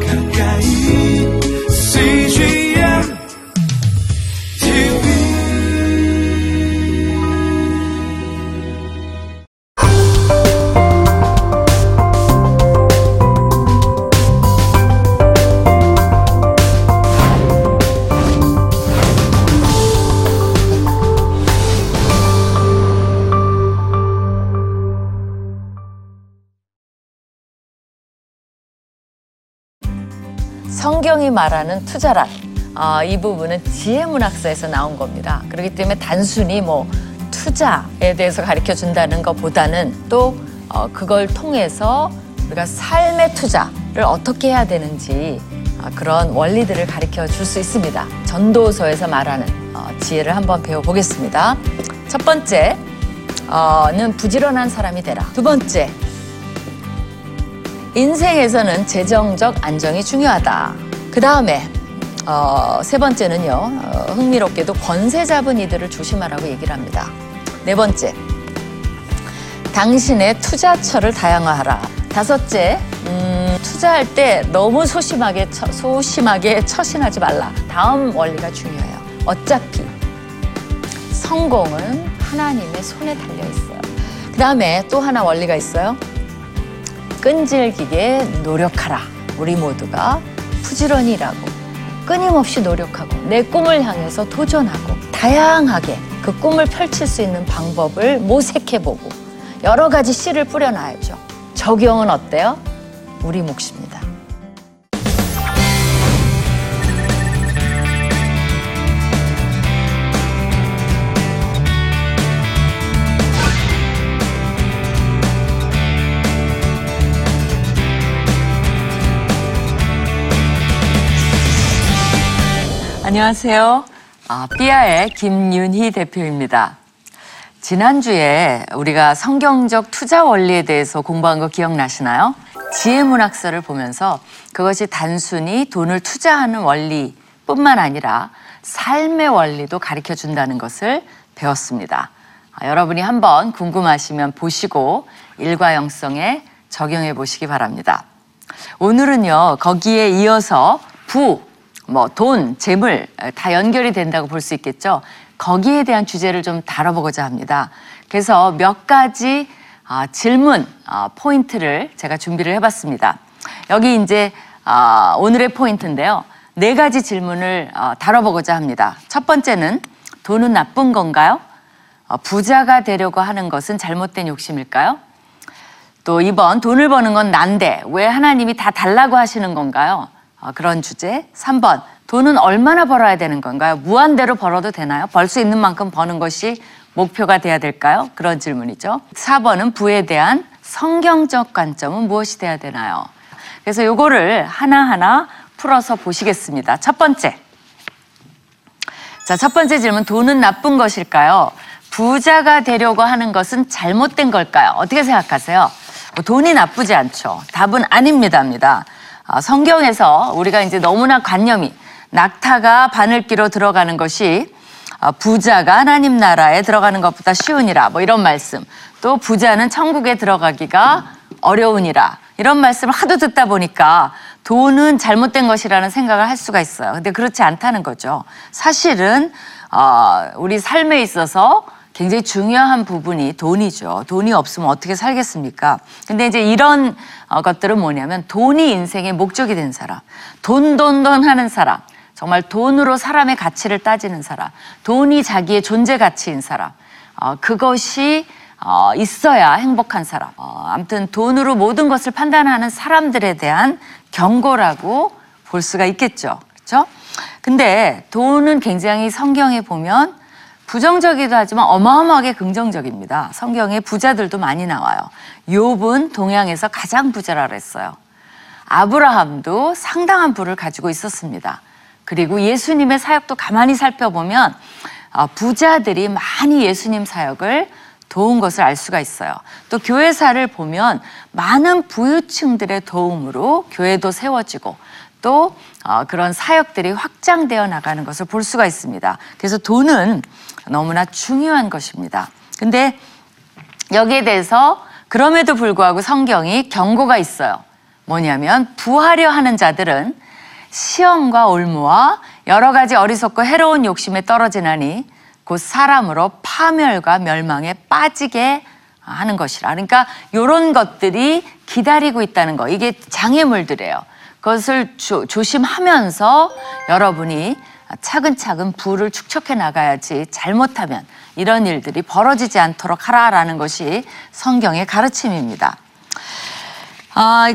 가까 성경이 말하는 투자란 아, 이 부분은 지혜문학사에서 나온 겁니다. 그렇기 때문에 단순히 뭐 투자에 대해서 가르쳐 준다는 것보다는 또 어, 그걸 통해서 우리가 삶의 투자를 어떻게 해야 되는지 아, 그런 원리들을 가르쳐 줄 수 있습니다. 전도서에서 말하는 어, 지혜를 한번 배워보겠습니다. 첫 번째 는 부지런한 사람이 되라. 두 번째, 인생에서는 재정적 안정이 중요하다. 그 다음에 어, 세 번째는요 어, 흥미롭게도 권세 잡은 이들을 조심하라고 얘기를 합니다. 네 번째 당신의 투자처를 다양화하라. 다섯째 음, 투자할 때 너무 소심하게 처, 소심하게 처신하지 말라. 다음 원리가 중요해요. 어차피 성공은 하나님의 손에 달려 있어요. 그 다음에 또 하나 원리가 있어요. 끈질기게 노력하라. 우리 모두가 부지런히 일하고 끊임없이 노력하고 내 꿈을 향해서 도전하고 다양하게 그 꿈을 펼칠 수 있는 방법을 모색해보고 여러 가지 씨를 뿌려놔야죠. 적용은 어때요? 우리 몫입니다. 안녕하세요. 아, 삐아의 김윤희 대표입니다. 지난주에 우리가 성경적 투자 원리에 대해서 공부한 거 기억나시나요? 지혜 문학서를 보면서 그것이 단순히 돈을 투자하는 원리뿐만 아니라 삶의 원리도 가르쳐 준다는 것을 배웠습니다. 아, 여러분이 한번 궁금하시면 보시고 일과영성에 적용해 보시기 바랍니다. 오늘은요, 거기에 이어서 부, 뭐 돈, 재물 다 연결이 된다고 볼 수 있겠죠. 거기에 대한 주제를 좀 다뤄보고자 합니다. 그래서 몇 가지 아, 질문 아, 포인트를 제가 준비를 해봤습니다. 여기 이제 아, 오늘의 포인트인데요. 네 가지 질문을 어, 다뤄보고자 합니다. 첫 번째는 돈은 나쁜 건가요? 어, 부자가 되려고 하는 것은 잘못된 욕심일까요? 또 2번 돈을 버는 건 난데 왜 하나님이 다 달라고 하시는 건가요? 어, 그런 주제. 3번 돈은 얼마나 벌어야 되는 건가요? 무한대로 벌어도 되나요? 벌 수 있는 만큼 버는 것이 목표가 돼야 될까요? 그런 질문이죠. 4번은 부에 대한 성경적 관점은 무엇이 돼야 되나요? 그래서 요거를 하나하나 풀어서 보시겠습니다. 첫 번째. 자, 첫 번째 질문. 돈은 나쁜 것일까요? 부자가 되려고 하는 것은 잘못된 걸까요? 어떻게 생각하세요? 뭐 돈이 나쁘지 않죠. 답은 아닙니다입니다. 아, 성경에서 우리가 이제 너무나 관념이 낙타가 바늘기로 들어가는 것이 아, 부자가 하나님 나라에 들어가는 것보다 쉬우니라 뭐 이런 말씀 또 부자는 천국에 들어가기가 어려우니라 이런 말씀을 하도 듣다 보니까 돈은 잘못된 것이라는 생각을 할 수가 있어요. 근데 그렇지 않다는 거죠. 사실은 어, 우리 삶에 있어서 굉장히 중요한 부분이 돈이죠. 돈이 없으면 어떻게 살겠습니까? 근데 이제 이런 어, 것들은 뭐냐면 돈이 인생의 목적이 된 사람, 돈, 돈, 돈 하는 사람, 정말 돈으로 사람의 가치를 따지는 사람, 돈이 자기의 존재 가치인 사람, 어, 그것이 어, 있어야 행복한 사람. 어, 아무튼 돈으로 모든 것을 판단하는 사람들에 대한 경고라고 볼 수가 있겠죠. 그렇죠? 근데 돈은 굉장히 성경에 보면 부정적이기도 하지만 어마어마하게 긍정적입니다. 성경에 부자들도 많이 나와요. 욥은 동양에서 가장 부자라 그랬어요. 아브라함도 상당한 부를 가지고 있었습니다. 그리고 예수님의 사역도 가만히 살펴보면 어, 부자들이 많이 예수님 사역을 도운 것을 알 수가 있어요. 또 교회사를 보면 많은 부유층들의 도움으로 교회도 세워지고 또 어, 그런 사역들이 확장되어 나가는 것을 볼 수가 있습니다. 그래서 돈은 너무나 중요한 것입니다. 근데 여기에 대해서 그럼에도 불구하고 성경이 경고가 있어요. 뭐냐면 부하려 하는 자들은 시험과 올무와 여러 가지 어리석고 해로운 욕심에 떨어지나니 곧 사람으로 파멸과 멸망에 빠지게 하는 것이라. 그러니까 이런 것들이 기다리고 있다는 거. 이게 장애물들이에요. 그것을 조, 조심하면서 여러분이 차근차근 부를 축적해 나가야지 잘못하면 이런 일들이 벌어지지 않도록 하라라는 것이 성경의 가르침입니다. 아,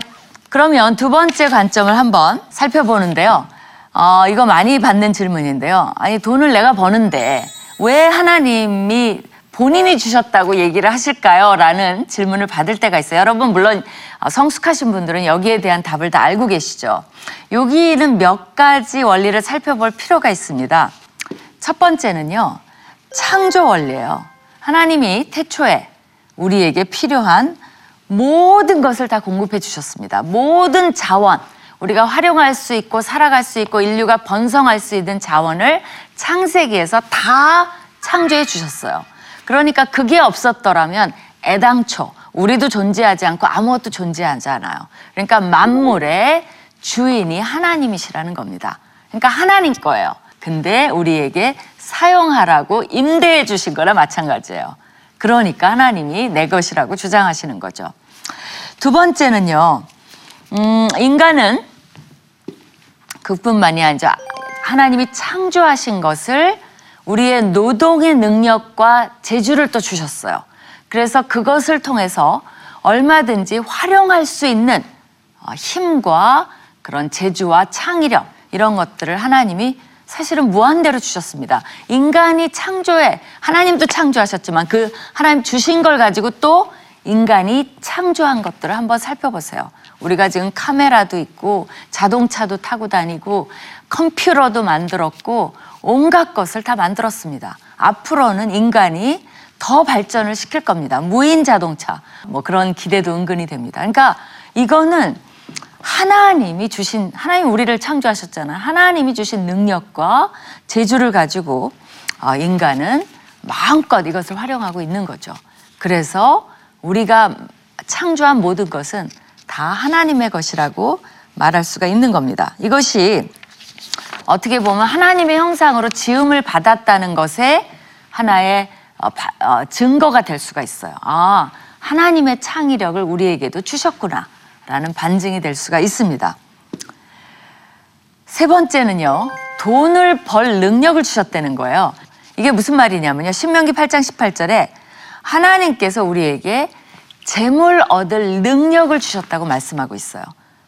그러면 두 번째 관점을 한번 살펴보는데요. 어, 이거 많이 받는 질문인데요. 아니, 돈을 내가 버는데 왜 하나님이 본인이 주셨다고 얘기를 하실까요? 라는 질문을 받을 때가 있어요. 여러분, 물론 어, 성숙하신 분들은 여기에 대한 답을 다 알고 계시죠. 여기는 몇 가지 원리를 살펴볼 필요가 있습니다. 첫 번째는요, 창조 원리예요. 하나님이 태초에 우리에게 필요한 모든 것을 다 공급해 주셨습니다. 모든 자원, 우리가 활용할 수 있고 살아갈 수 있고 인류가 번성할 수 있는 자원을 창세기에서 다 창조해 주셨어요. 그러니까 그게 없었더라면 애당초 우리도 존재하지 않고 아무것도 존재하지 않아요. 그러니까 만물의 주인이 하나님이시라는 겁니다. 그러니까 하나님 거예요. 근데 우리에게 사용하라고 임대해 주신 거나 마찬가지예요. 그러니까 하나님이 내 것이라고 주장하시는 거죠. 두 번째는요, 음, 인간은 그뿐만이 아니라 하나님이 창조하신 것을 우리의 노동의 능력과 재주를 또 주셨어요. 그래서 그것을 통해서 얼마든지 활용할 수 있는 어, 힘과 그런 재주와 창의력 이런 것들을 하나님이 사실은 무한대로 주셨습니다. 인간이 창조해 하나님도 창조하셨지만 그 하나님 주신 걸 가지고 또 인간이 창조한 것들을 한번 살펴보세요. 우리가 지금 카메라도 있고 자동차도 타고 다니고 컴퓨터도 만들었고 온갖 것을 다 만들었습니다. 앞으로는 인간이 더 발전을 시킬 겁니다. 무인 자동차 뭐 그런 기대도 은근히 됩니다. 그러니까 이거는 하나님이 주신 하나님 우리를 창조하셨잖아요. 하나님이 주신 능력과 재주를 가지고 어, 인간은 마음껏 이것을 활용하고 있는 거죠. 그래서 우리가 창조한 모든 것은 다 하나님의 것이라고 말할 수가 있는 겁니다. 이것이 어떻게 보면 하나님의 형상으로 지음을 받았다는 것에 하나의 어, 바, 어, 증거가 될 수가 있어요. 아, 하나님의 창의력을 우리에게도 주셨구나. 라는 반증이 될 수가 있습니다. 세 번째는요, 돈을 벌 능력을 주셨다는 거예요. 이게 무슨 말이냐면요. 신명기 8장 18절에 하나님께서 우리에게 재물 얻을 능력을 주셨다고 말씀하고 있어요.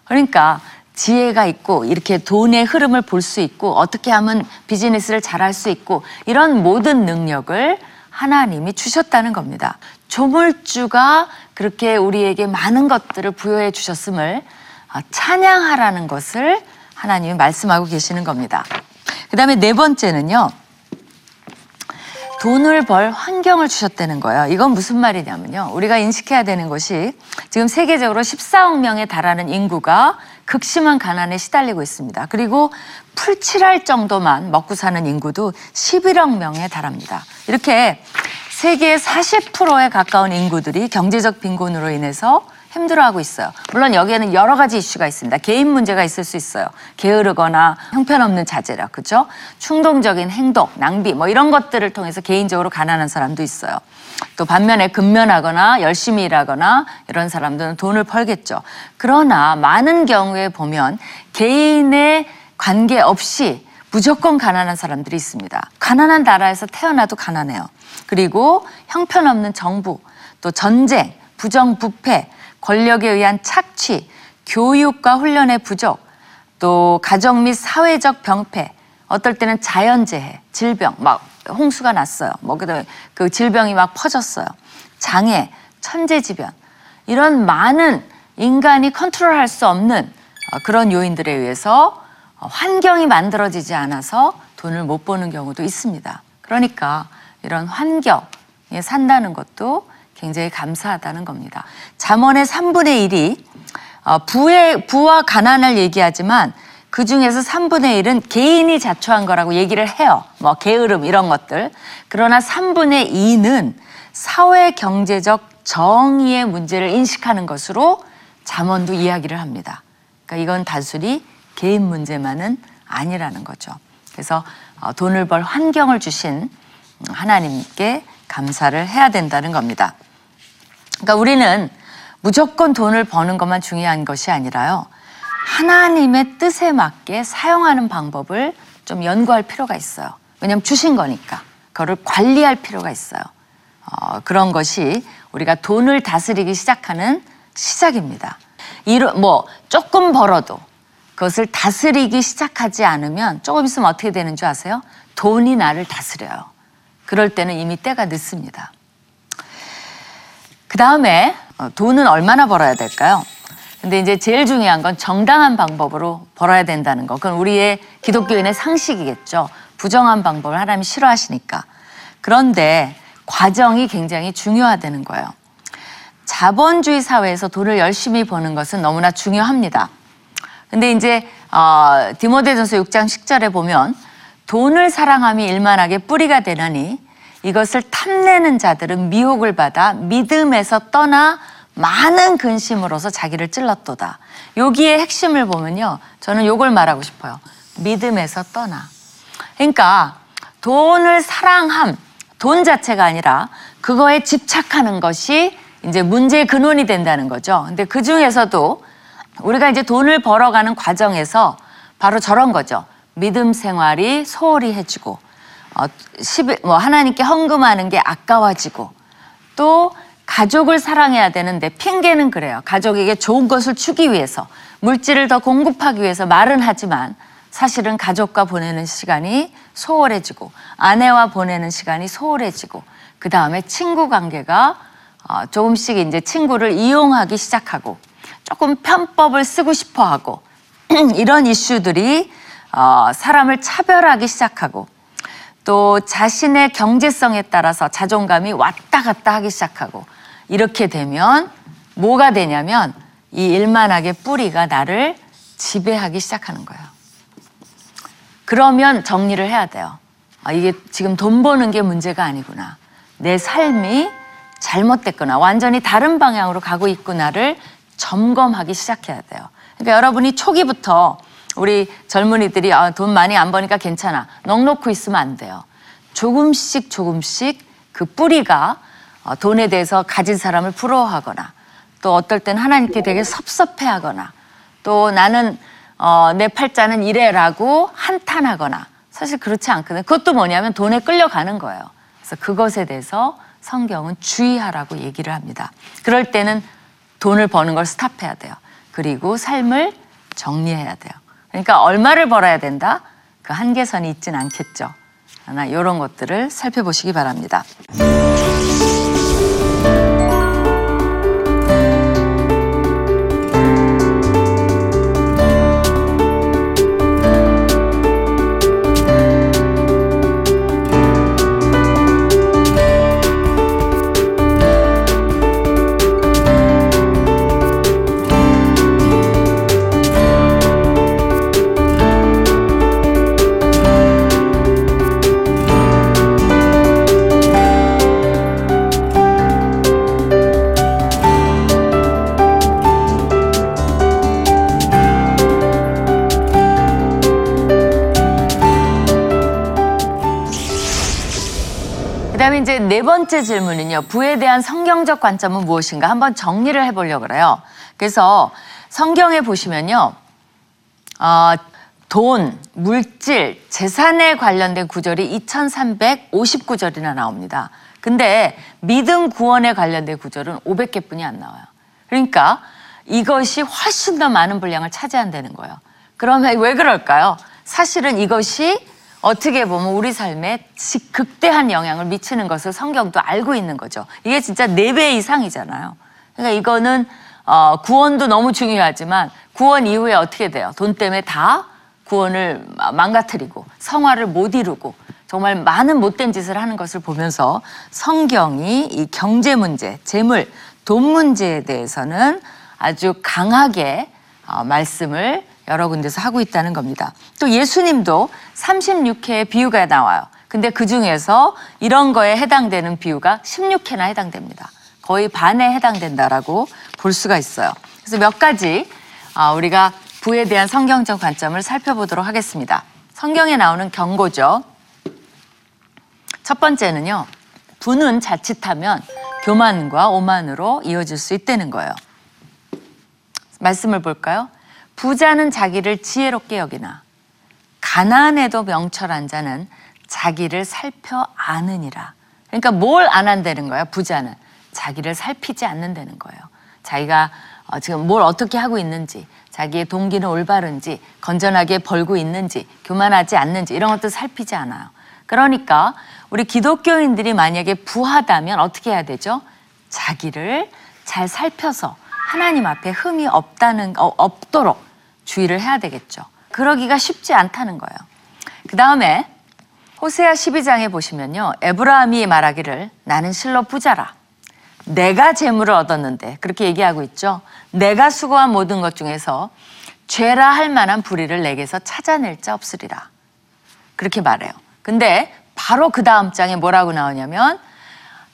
그러니까 지혜가 있고 이렇게 돈의 흐름을 볼 수 있고 어떻게 하면 비즈니스를 잘할 수 있고 이런 모든 능력을 하나님이 주셨다는 겁니다. 조물주가 그렇게 우리에게 많은 것들을 부여해 주셨음을 어, 찬양하라는 것을 하나님이 말씀하고 계시는 겁니다. 그 다음에 네 번째는요. 돈을 벌 환경을 주셨다는 거예요. 이건 무슨 말이냐면요. 우리가 인식해야 되는 것이 지금 세계적으로 14억 명에 달하는 인구가 극심한 가난에 시달리고 있습니다. 그리고 풀칠할 정도만 먹고 사는 인구도 11억 명에 달합니다. 이렇게 세계의 40%에 가까운 인구들이 경제적 빈곤으로 인해서 힘들어하고 있어요. 물론 여기에는 여러 가지 이슈가 있습니다. 개인 문제가 있을 수 있어요. 게으르거나 형편없는 자제력, 그죠? 충동적인 행동, 낭비, 뭐 이런 것들을 통해서 개인적으로 가난한 사람도 있어요. 또 반면에 근면하거나 열심히 일하거나 이런 사람들은 돈을 벌겠죠. 그러나 많은 경우에 보면 개인의 관계 없이 무조건 가난한 사람들이 있습니다. 가난한 나라에서 태어나도 가난해요. 그리고 형편없는 정부, 또 전쟁, 부정부패, 권력에 의한 착취, 교육과 훈련의 부족, 또 가정 및 사회적 병폐, 어떨 때는 자연재해, 질병, 막 홍수가 났어요. 뭐 그다음에 그 질병이 막 퍼졌어요. 장애, 천재지변 이런 많은 인간이 컨트롤할 수 없는 어, 그런 요인들에 의해서 환경이 만들어지지 않아서 돈을 못 버는 경우도 있습니다. 그러니까 이런 환경에 산다는 것도 굉장히 감사하다는 겁니다. 잠언의 3분의 1이 어, 부의, 부와 가난을 얘기하지만 그 중에서 3분의 1은 개인이 자초한 거라고 얘기를 해요. 뭐 게으름 이런 것들. 그러나 3분의 2는 사회 경제적 정의의 문제를 인식하는 것으로 잠언도 이야기를 합니다. 그러니까 이건 단순히 개인 문제만은 아니라는 거죠. 그래서 어, 돈을 벌 환경을 주신 하나님께 감사를 해야 된다는 겁니다. 그러니까 우리는 무조건 돈을 버는 것만 중요한 것이 아니라요. 하나님의 뜻에 맞게 사용하는 방법을 좀 연구할 필요가 있어요. 왜냐하면 주신 거니까. 그거를 관리할 필요가 있어요. 어, 그런 것이 우리가 돈을 다스리기 시작하는 시작입니다. 이러, 뭐, 조금 벌어도 그것을 다스리기 시작하지 않으면 조금 있으면 어떻게 되는 줄 아세요? 돈이 나를 다스려요. 그럴 때는 이미 때가 늦습니다. 그 다음에 어, 돈은 얼마나 벌어야 될까요? 근데 이제 제일 중요한 건 정당한 방법으로 벌어야 된다는 거. 그건 우리의 기독교인의 상식이겠죠. 부정한 방법을 하나님이 싫어하시니까. 그런데 과정이 굉장히 중요하다는 거예요. 자본주의 사회에서 돈을 열심히 버는 것은 너무나 중요합니다. 근데 이제 어, 디모데전서 6장 10절에 보면 돈을 사랑함이 일만하게 뿌리가 되나니 이것을 탐내는 자들은 미혹을 받아 믿음에서 떠나 많은 근심으로서 자기를 찔렀도다. 여기에 핵심을 보면요. 저는 요걸 말하고 싶어요. 믿음에서 떠나. 그러니까 돈을 사랑함, 돈 자체가 아니라 그거에 집착하는 것이 이제 문제의 근원이 된다는 거죠. 근데 그 중에서도 우리가 이제 돈을 벌어가는 과정에서 바로 저런 거죠. 믿음 생활이 소홀히 해지고, 어, 10, 뭐 하나님께 헌금하는 게 아까워지고, 또 가족을 사랑해야 되는데 핑계는 그래요. 가족에게 좋은 것을 주기 위해서, 물질을 더 공급하기 위해서 말은 하지만 사실은 가족과 보내는 시간이 소홀해지고, 아내와 보내는 시간이 소홀해지고, 그 다음에 친구 관계가 어, 조금씩 이제 친구를 이용하기 시작하고, 조금 편법을 쓰고 싶어 하고 이런 이슈들이 어, 사람을 차별하기 시작하고 또 자신의 경제성에 따라서 자존감이 왔다 갔다 하기 시작하고 이렇게 되면 뭐가 되냐면 이 일만하게 뿌리가 나를 지배하기 시작하는 거예요. 그러면 정리를 해야 돼요. 아, 이게 지금 돈 버는 게 문제가 아니구나. 내 삶이 잘못됐구나. 완전히 다른 방향으로 가고 있구나를 점검하기 시작해야 돼요. 그러니까 여러분이 초기부터 우리 젊은이들이 아, 돈 많이 안 버니까 괜찮아. 넋 놓고 있으면 안 돼요. 조금씩 조금씩 그 뿌리가 어, 돈에 대해서 가진 사람을 부러워하거나 또 어떨 땐 하나님께 되게 섭섭해하거나 또 나는 어, 내 팔자는 이래라고 한탄하거나 사실 그렇지 않거든요. 그것도 뭐냐면 돈에 끌려가는 거예요. 그래서 그것에 대해서 성경은 주의하라고 얘기를 합니다. 그럴 때는 돈을 버는 걸 스탑해야 돼요. 그리고 삶을 정리해야 돼요. 그러니까 얼마를 벌어야 된다? 그 한계선이 있진 않겠죠. 하나 이런 것들을 살펴보시기 바랍니다. 그다음에 이제 네 번째 질문은요. 부에 대한 성경적 관점은 무엇인가 한번 정리를 해보려고 그래요. 그래서 성경에 보시면요. 어, 돈, 물질, 재산에 관련된 구절이 2350구절이나 나옵니다. 근데 믿음 구원에 관련된 구절은 500개 뿐이 안 나와요. 그러니까 이것이 훨씬 더 많은 분량을 차지한다는 거예요. 그러면 왜 그럴까요? 사실은 이것이 어떻게 보면 우리 삶에 지- 극대한 영향을 미치는 것을 성경도 알고 있는 거죠. 이게 진짜 네 배 이상이잖아요. 그러니까 이거는 어, 구원도 너무 중요하지만 구원 이후에 어떻게 돼요? 돈 때문에 다 구원을 마- 망가뜨리고 성화를 못 이루고 정말 많은 못된 짓을 하는 것을 보면서 성경이 이 경제 문제, 재물, 돈 문제에 대해서는 아주 강하게 어, 말씀을 여러 군데서 하고 있다는 겁니다. 또 예수님도 36회의 비유가 나와요. 근데 그 중에서 이런 거에 해당되는 비유가 16회나 해당됩니다. 거의 반에 해당된다라고 볼 수가 있어요. 그래서 몇 가지 아, 우리가 부에 대한 성경적 관점을 살펴보도록 하겠습니다. 성경에 나오는 경고죠. 첫 번째는요. 부는 자칫하면 교만과 오만으로 이어질 수 있다는 거예요. 말씀을 볼까요? 부자는 자기를 지혜롭게 여기나 가난해도 명철한 자는 자기를 살펴 아느니라. 그러니까 뭘 안 한다는 거야, 부자는. 자기를 살피지 않는다는 거예요. 자기가 어, 지금 뭘 어떻게 하고 있는지, 자기의 동기는 올바른지, 건전하게 벌고 있는지, 교만하지 않는지, 이런 것도 살피지 않아요. 그러니까 우리 기독교인들이 만약에 부하다면 어떻게 해야 되죠? 자기를 잘 살펴서 하나님 앞에 흠이 없다는, 어, 없도록 주의를 해야 되겠죠. 그러기가 쉽지 않다는 거예요. 그 다음에 호세아 12장에 보시면요. 에브라함이 말하기를 나는 실로 부자라. 내가 재물을 얻었는데 그렇게 얘기하고 있죠. 내가 수고한 모든 것 중에서 죄라 할 만한 불의를 내게서 찾아낼 자 없으리라. 그렇게 말해요. 근데 바로 그 다음 장에 뭐라고 나오냐면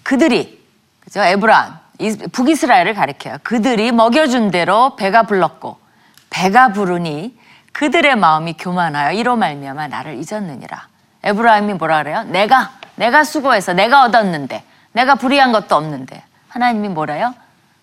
그들이 그죠? 에브라함 이- 북이스라엘을 가리켜요. 그들이 먹여준 대로 배가 불렀고 배가 부르니 그들의 마음이 교만하여 이로 말미암아 나를 잊었느니라. 에브라임이 뭐라 그래요? 내가 내가 수고해서 내가 얻었는데 내가 불의한 것도 없는데 하나님이 뭐래요?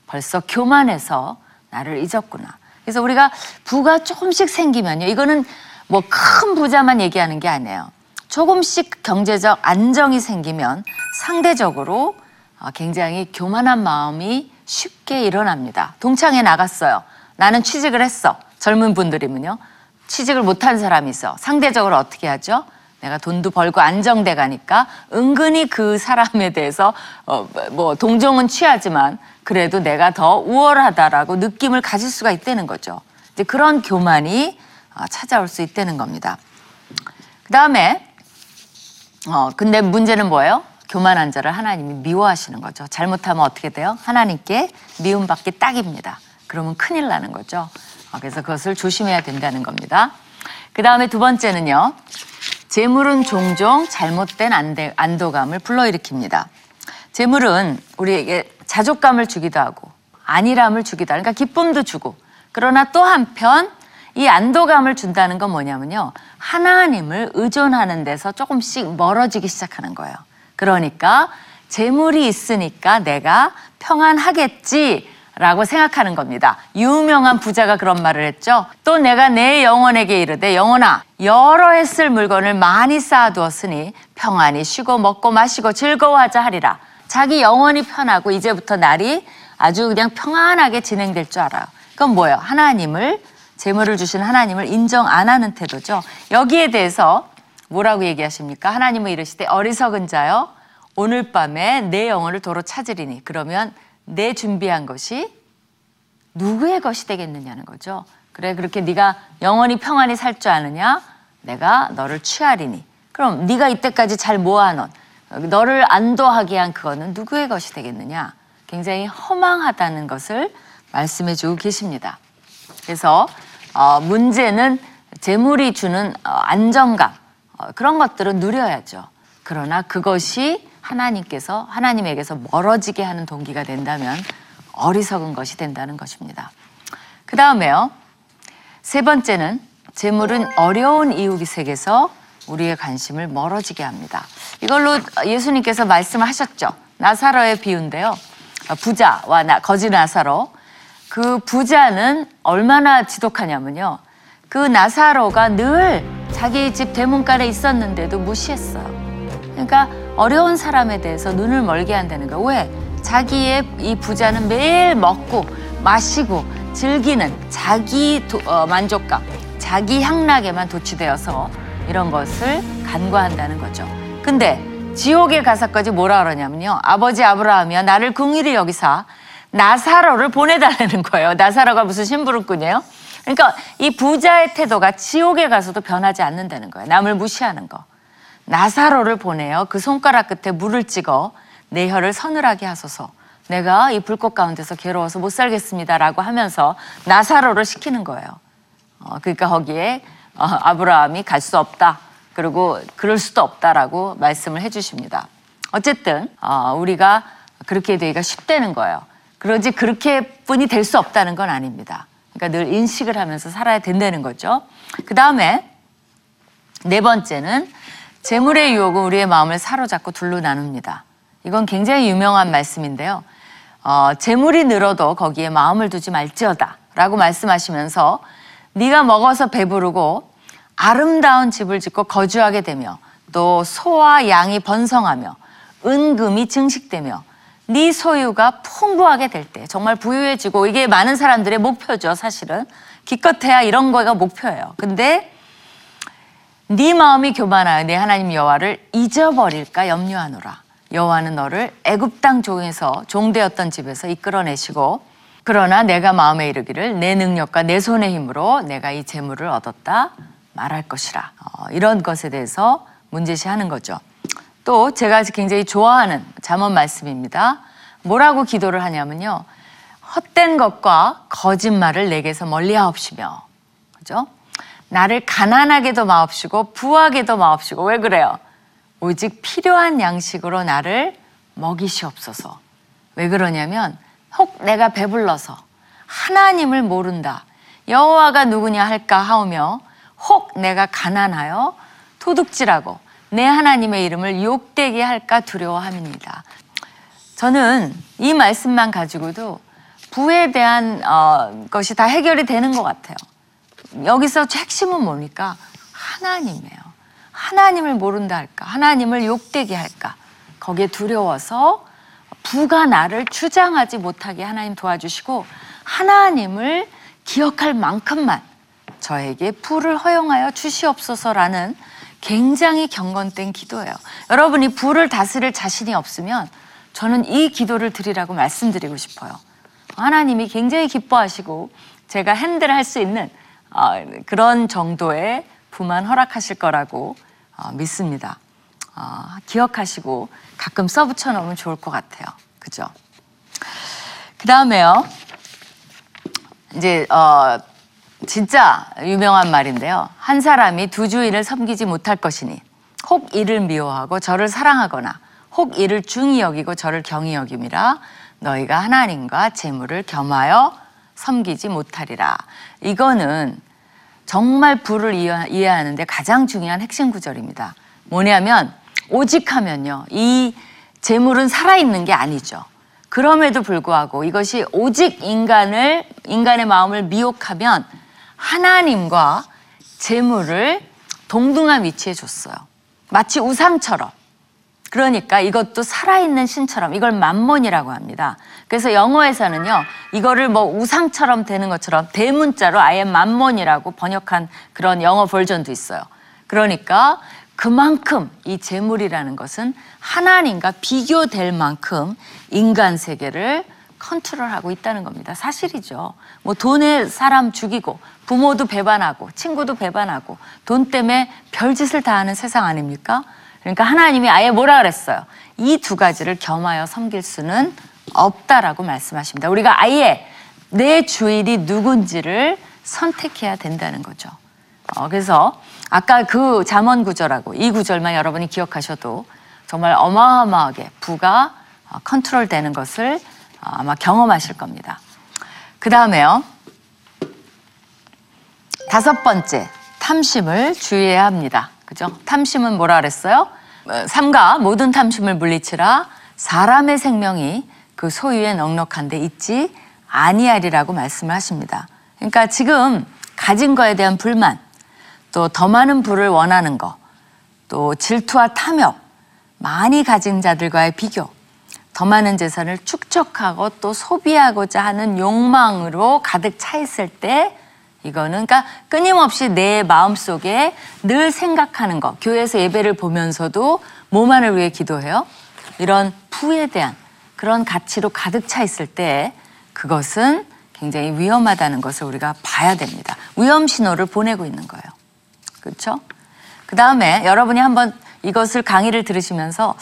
벌써 교만해서 나를 잊었구나. 그래서 우리가 부가 조금씩 생기면요. 이거는 뭐 큰 부자만 얘기하는 게 아니에요. 조금씩 경제적 안정이 생기면 상대적으로 어, 굉장히 교만한 마음이 쉽게 일어납니다. 동창회 나갔어요. 나는 취직을 했어. 젊은 분들이면요. 취직을 못한 사람이 있어. 상대적으로 어떻게 하죠? 내가 돈도 벌고 안정돼 가니까 은근히 그 사람에 대해서 어, 뭐 동정은 취하지만 그래도 내가 더 우월하다라고 느낌을 가질 수가 있다는 거죠. 이제 그런 교만이 어, 찾아올 수 있다는 겁니다. 그 다음에 어, 근데 문제는 뭐예요? 교만한 자를 하나님이 미워하시는 거죠. 잘못하면 어떻게 돼요? 하나님께 미움받기 딱입니다. 그러면 큰일 나는 거죠. 어, 그래서 그것을 조심해야 된다는 겁니다. 그 다음에 두 번째는요. 재물은 종종 잘못된 안대, 안도감을 불러일으킵니다. 재물은 우리에게 자족감을 주기도 하고 안일함을 주기도 하고 그러니까 기쁨도 주고 그러나 또 한편 이 안도감을 준다는 건 뭐냐면요. 하나님을 의존하는 데서 조금씩 멀어지기 시작하는 거예요. 그러니까 재물이 있으니까 내가 평안하겠지. 라고 생각하는 겁니다. 유명한 부자가 그런 말을 했죠. 또 내가 내 영혼에게 이르되 영혼아 여러 해쓸 물건을 많이 쌓아두었으니 평안히 쉬고 먹고 마시고 즐거워하자 하리라. 자기 영혼이 편하고 이제부터 날이 아주 그냥 평안하게 진행될 줄 알아요. 그건 뭐예요? 하나님을 재물을 주신 하나님을 인정 안 하는 태도죠. 여기에 대해서 뭐라고 얘기하십니까? 하나님은 이르시되 어리석은 자여 오늘 밤에 내 영혼을 도로 찾으리니 그러면 내 준비한 것이 누구의 것이 되겠느냐는 거죠. 그래 그렇게 네가 영원히 평안히 살 줄 아느냐? 내가 너를 취하리니. 그럼 네가 이때까지 잘 모아놓은 너를 안도하게 한 그거는 누구의 것이 되겠느냐? 굉장히 허망하다는 것을 말씀해 주고 계십니다. 그래서 어, 문제는 재물이 주는 어, 안정감 어, 그런 것들은 누려야죠. 그러나 그것이 하나님께서 하나님에게서 멀어지게 하는 동기가 된다면 어리석은 것이 된다는 것입니다. 그 다음에요. 세 번째는 재물은 어려운 이웃에게서 우리의 관심을 멀어지게 합니다. 이걸로 예수님께서 말씀을 하셨죠. 나사로의 비유인데요. 부자와 나, 거지 나사로. 그 부자는 얼마나 지독하냐면요. 그 나사로가 늘 자기 집 대문간에 있었는데도 무시했어요. 그러니까 어려운 사람에 대해서 눈을 멀게 한다는 거예요. 왜? 자기의 이 부자는 매일 먹고 마시고 즐기는 자기 도- 어, 만족감, 자기 향락에만 도취되어서 이런 것을 간과한다는 거죠. 근데 지옥에 가서까지 뭐라 그러냐면요. 아버지 아브라함이여 나를 궁일이 여기사 나사로를 보내달라는 거예요. 나사로가 무슨 심부름꾼이에요? 그러니까 이 부자의 태도가 지옥에 가서도 변하지 않는다는 거예요. 남을 무시하는 거. 나사로를 보내어 그 손가락 끝에 물을 찍어 내 혀를 서늘하게 하소서. 내가 이 불꽃 가운데서 괴로워서 못 살겠습니다라고 하면서 나사로를 시키는 거예요. 어, 그러니까 거기에 어, 아브라함이 갈 수 없다. 그리고 그럴 수도 없다라고 말씀을 해주십니다. 어쨌든 어, 우리가 그렇게 되기가 쉽다는 거예요. 그러지 그렇게뿐이 될 수 없다는 건 아닙니다. 그러니까 늘 인식을 하면서 살아야 된다는 거죠. 그 다음에 네 번째는 재물의 유혹은 우리의 마음을 사로잡고 둘로 나눕니다. 이건 굉장히 유명한 말씀인데요. 어, 재물이 늘어도 거기에 마음을 두지 말지어다 라고 말씀하시면서 네가 먹어서 배부르고 아름다운 집을 짓고 거주하게 되며 또 소와 양이 번성하며 은금이 증식되며 네 소유가 풍부하게 될 때 정말 부유해지고 이게 많은 사람들의 목표죠 사실은 기껏해야 이런 거가 목표예요 근데 네 마음이 교만하여 내 하나님 여호와를 잊어버릴까 염려하노라. 여호와는 너를 애굽 땅 종에서 종되었던 집에서 이끌어내시고 그러나 내가 마음에 이르기를 내 능력과 내 손의 힘으로 내가 이 재물을 얻었다 말할 것이라. 어, 이런 것에 대해서 문제시하는 거죠. 또 제가 굉장히 좋아하는 잠언 말씀입니다. 뭐라고 기도를 하냐면요. 헛된 것과 거짓말을 내게서 멀리하옵시며. 그죠? 나를 가난하게도 마옵시고 부하게도 마옵시고 왜 그래요? 오직 필요한 양식으로 나를 먹이시옵소서. 왜 그러냐면 혹 내가 배불러서 하나님을 모른다. 여호와가 누구냐 할까 하오며 혹 내가 가난하여 도둑질하고 내 하나님의 이름을 욕되게 할까 두려워함입니다. 저는 이 말씀만 가지고도 부에 대한 어, 것이 다 해결이 되는 것 같아요. 여기서 핵심은 뭡니까? 하나님이에요. 하나님을 모른다 할까? 하나님을 욕되게 할까? 거기에 두려워서 부가 나를 주장하지 못하게 하나님 도와주시고 하나님을 기억할 만큼만 저에게 부를 허용하여 주시옵소서라는 굉장히 경건된 기도예요. 여러분이 부를 다스릴 자신이 없으면 저는 이 기도를 드리라고 말씀드리고 싶어요. 하나님이 굉장히 기뻐하시고 제가 핸들할 수 있는 어, 그런 정도의 부만 허락하실 거라고 어, 믿습니다. 어, 기억하시고 가끔 써붙여 놓으면 좋을 것 같아요. 그죠? 그 다음에요. 이제 어, 진짜 유명한 말인데요. 한 사람이 두 주인을 섬기지 못할 것이니 혹 이를 미워하고 저를 사랑하거나 혹 이를 중히 여기고 저를 경히 여김이라 너희가 하나님과 재물을 겸하여 섬기지 못하리라. 이거는 정말 이해- 이해하는데 가장 중요한 핵심 구절입니다. 뭐냐면 오직 하면요. 이 재물은 살아있는 게 아니죠. 그럼에도 불구하고 이것이 오직 인간을 인간의 마음을 미혹하면 하나님과 재물을 동등한 위치에 줬어요. 마치 우상처럼. 그러니까 이것도 살아있는 신처럼 이걸 만몬이라고 합니다. 그래서 영어에서는요, 이거를 뭐 우상처럼 되는 것처럼 대문자로 아예 만몬이라고 번역한 그런 영어 버전도 있어요. 그러니까 그만큼 이 재물이라는 것은 하나님과 비교될 만큼 인간 세계를 컨트롤하고 있다는 겁니다. 사실이죠. 뭐 돈에 사람 죽이고 부모도 배반하고 친구도 배반하고 돈 때문에 별짓을 다 하는 세상 아닙니까? 그러니까 하나님이 아예 뭐라 그랬어요? 이 두 가지를 겸하여 섬길 수는 없다라고 말씀하십니다. 우리가 아예 내 주인이 누군지를 선택해야 된다는 거죠. 어, 그래서 아까 그 잠언 구절하고 이 구절만 여러분이 기억하셔도 정말 어마어마하게 부가 어, 컨트롤 되는 것을 어, 아마 경험하실 겁니다. 그 다음에요. 다섯 번째, 탐심을 주의해야 합니다. 그죠? 탐심은 뭐라 그랬어요? 어, 삼가 모든 탐심을 물리치라 사람의 생명이 그 소유에 넉넉한데 있지 아니하리라고 말씀을 하십니다. 그러니까 지금 가진 거에 대한 불만, 또 더 많은 부를 원하는 거, 또 질투와 탐욕, 많이 가진 자들과의 비교, 더 많은 재산을 축적하고 또 소비하고자 하는 욕망으로 가득 차 있을 때 이거는 그러니까 끊임없이 내 마음속에 늘 생각하는 거. 교회에서 예배를 보면서도 뭐만을 위해 기도해요? 이런 부에 대한 그런 가치로 가득 차 있을 때 그것은 굉장히 위험하다는 것을 우리가 봐야 됩니다. 위험 신호를 보내고 있는 거예요. 그렇죠? 그 다음에 여러분이 한번 이것을 강의를 들으시면서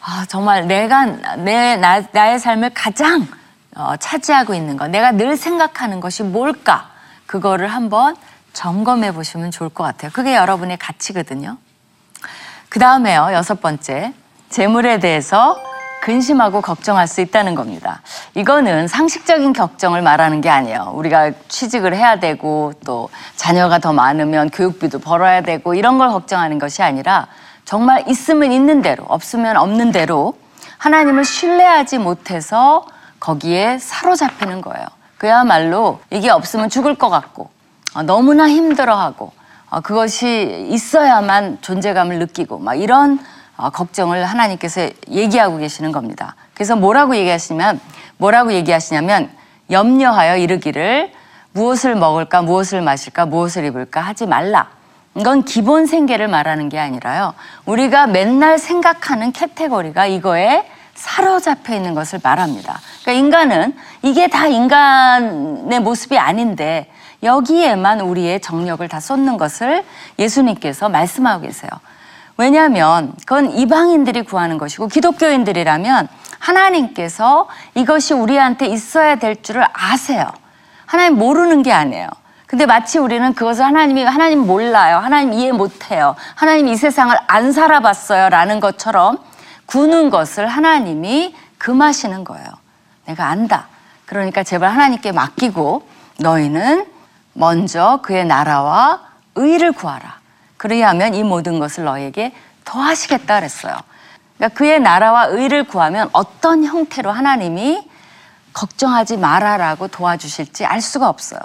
아, 정말 내가 내 나, 나의 삶을 가장 어, 차지하고 있는 것, 내가 늘 생각하는 것이 뭘까? 그거를 한번 점검해 보시면 좋을 것 같아요. 그게 여러분의 가치거든요. 그 다음에요, 여섯 번째. 재물에 대해서 근심하고 걱정할 수 있다는 겁니다. 이거는 상식적인 걱정을 말하는 게 아니에요. 우리가 취직을 해야 되고 또 자녀가 더 많으면 교육비도 벌어야 되고 이런 걸 걱정하는 것이 아니라 정말 있으면 있는 대로 없으면 없는 대로 하나님을 신뢰하지 못해서 거기에 사로잡히는 거예요. 그야말로 이게 없으면 죽을 것 같고 어, 너무나 힘들어하고 어, 그것이 있어야만 존재감을 느끼고 막 이런 어, 걱정을 하나님께서 얘기하고 계시는 겁니다. 그래서 뭐라고 얘기하시냐면 뭐라고 얘기하시냐면 염려하여 이르기를 무엇을 먹을까 무엇을 마실까 무엇을 입을까 하지 말라. 이건 기본 생계를 말하는 게 아니라요. 우리가 맨날 생각하는 카테고리가 이거에 사로잡혀 있는 것을 말합니다. 그러니까 인간은 이게 다 인간의 모습이 아닌데 여기에만 우리의 정력을 다 쏟는 것을 예수님께서 말씀하고 계세요. 왜냐하면 그건 이방인들이 구하는 것이고 기독교인들이라면 하나님께서 이것이 우리한테 있어야 될 줄을 아세요. 하나님 모르는 게 아니에요. 근데 마치 우리는 그것을 하나님이 하나님 몰라요. 하나님 이해 못해요. 하나님 이 세상을 안 살아봤어요. 라는 것처럼 구는 것을 하나님이 금하시는 거예요. 내가 안다. 그러니까 제발 하나님께 맡기고 너희는 먼저 그의 나라와 의를 구하라. 그리하면 이 모든 것을 너에게 더하시겠다 그랬어요. 그러니까 그의 나라와 의를 구하면 어떤 형태로 하나님이 걱정하지 말아라고 도와주실지 알 수가 없어요.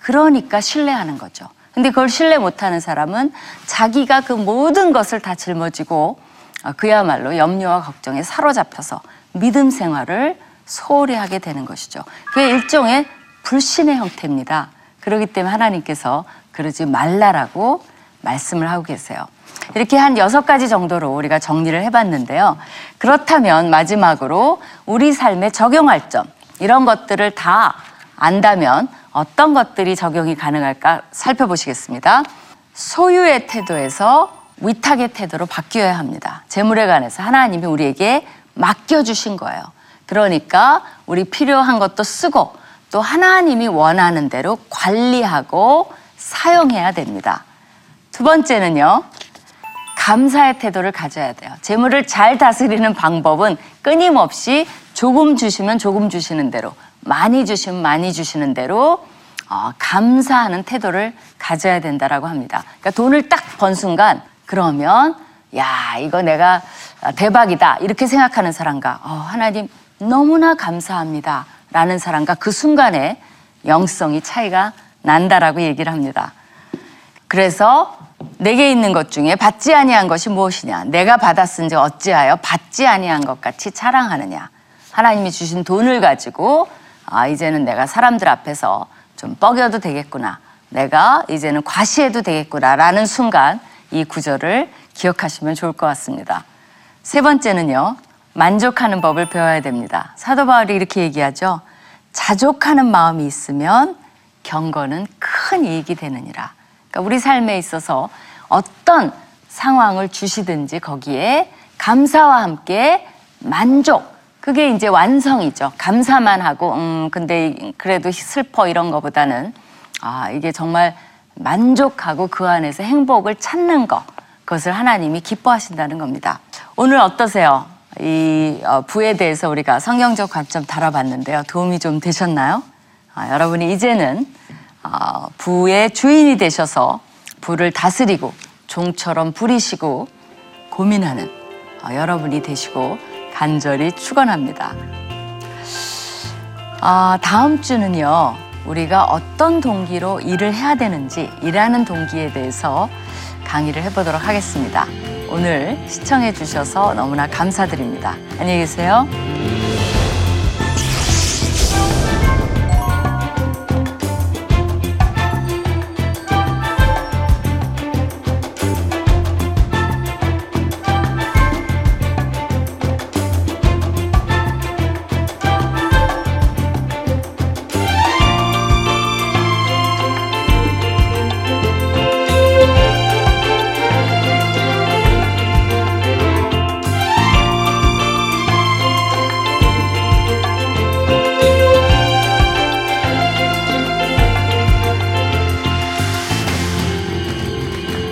그러니까 신뢰하는 거죠. 근데 그걸 신뢰 못하는 사람은 자기가 그 모든 것을 다 짊어지고 어, 그야말로 염려와 걱정에 사로잡혀서 믿음 생활을 소홀히 하게 되는 것이죠. 그게 일종의 불신의 형태입니다. 그렇기 때문에 하나님께서 그러지 말라라고 말씀을 하고 계세요. 이렇게 한 여섯 가지 정도로 우리가 정리를 해봤는데요. 그렇다면 마지막으로 우리 삶에 적용할 점, 이런 것들을 다 안다면 어떤 것들이 적용이 가능할까 살펴보시겠습니다. 소유의 태도에서 위탁의 태도로 바뀌어야 합니다. 재물에 관해서 하나님이 우리에게 맡겨주신 거예요. 그러니까 우리 필요한 것도 쓰고 또 하나님이 원하는 대로 관리하고 사용해야 됩니다. 두 번째는요. 감사의 태도를 가져야 돼요. 재물을 잘 다스리는 방법은 끊임없이 조금 주시면 조금 주시는 대로, 많이 주시면 많이 주시는 대로 어, 감사하는 태도를 가져야 된다라고 합니다. 그러니까 돈을 딱 번 순간 그러면 야 이거 내가 대박이다 이렇게 생각하는 사람과 어, 하나님 너무나 감사합니다 라는 사람과 그 순간에 영성이 차이가 난다라고 얘기를 합니다. 그래서 내게 있는 것 중에 받지 아니한 것이 무엇이냐? 내가 받았은지 어찌하여 받지 아니한 것 같이 자랑하느냐? 하나님이 주신 돈을 가지고 아 이제는 내가 사람들 앞에서 좀 뻐겨도 되겠구나. 내가 이제는 과시해도 되겠구나라는 순간 이 구절을 기억하시면 좋을 것 같습니다. 세 번째는요. 만족하는 법을 배워야 됩니다. 사도 바울이 이렇게 얘기하죠. 자족하는 마음이 있으면 경건은 큰 이익이 되느니라. 그러니까 우리 삶에 있어서 어떤 상황을 주시든지 거기에 감사와 함께 만족. 그게 이제 완성이죠. 감사만 하고, 음, 근데 그래도 슬퍼 이런 거보다는 아, 이게 정말 만족하고 그 안에서 행복을 찾는 것. 그것을 하나님이 기뻐하신다는 겁니다. 오늘 어떠세요? 이 어, 부에 대해서 우리가 성경적 관점 다뤄봤는데요. 도움이 좀 되셨나요? 아, 여러분이 이제는 어, 부의 주인이 되셔서 부를 다스리고 종처럼 부리시고 고민하는 어, 여러분이 되시고 간절히 축원합니다. 아, 다음 주는요. 우리가 어떤 동기로 일을 해야 되는지 일하는 동기에 대해서 강의를 해보도록 하겠습니다. 오늘 시청해 주셔서 너무나 감사드립니다. 안녕히 계세요.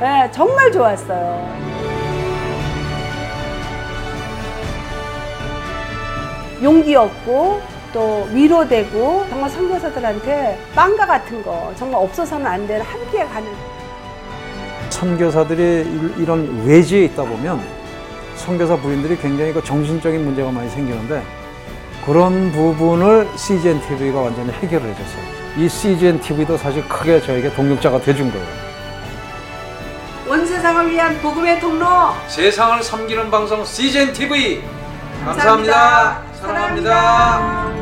네, 정말 좋았어요. 용기 얻고 또 위로되고 정말 선교사들한테 빵과 같은 거 정말 없어서는 안 되는 함께 가는 선교사들이 일- 이런 외지에 있다 보면 선교사 부인들이 굉장히 그 정신적인 문제가 많이 생기는데 그런 부분을 CGN TV가 완전히 해결을 해줬어요. 이 CGN TV도 사실 크게 저에게 동력자가 돼준 거예요. 온 세상을 위한 복음의 통로 세상을 섬기는 방송 CGN TV 감사합니다. 사랑합니다.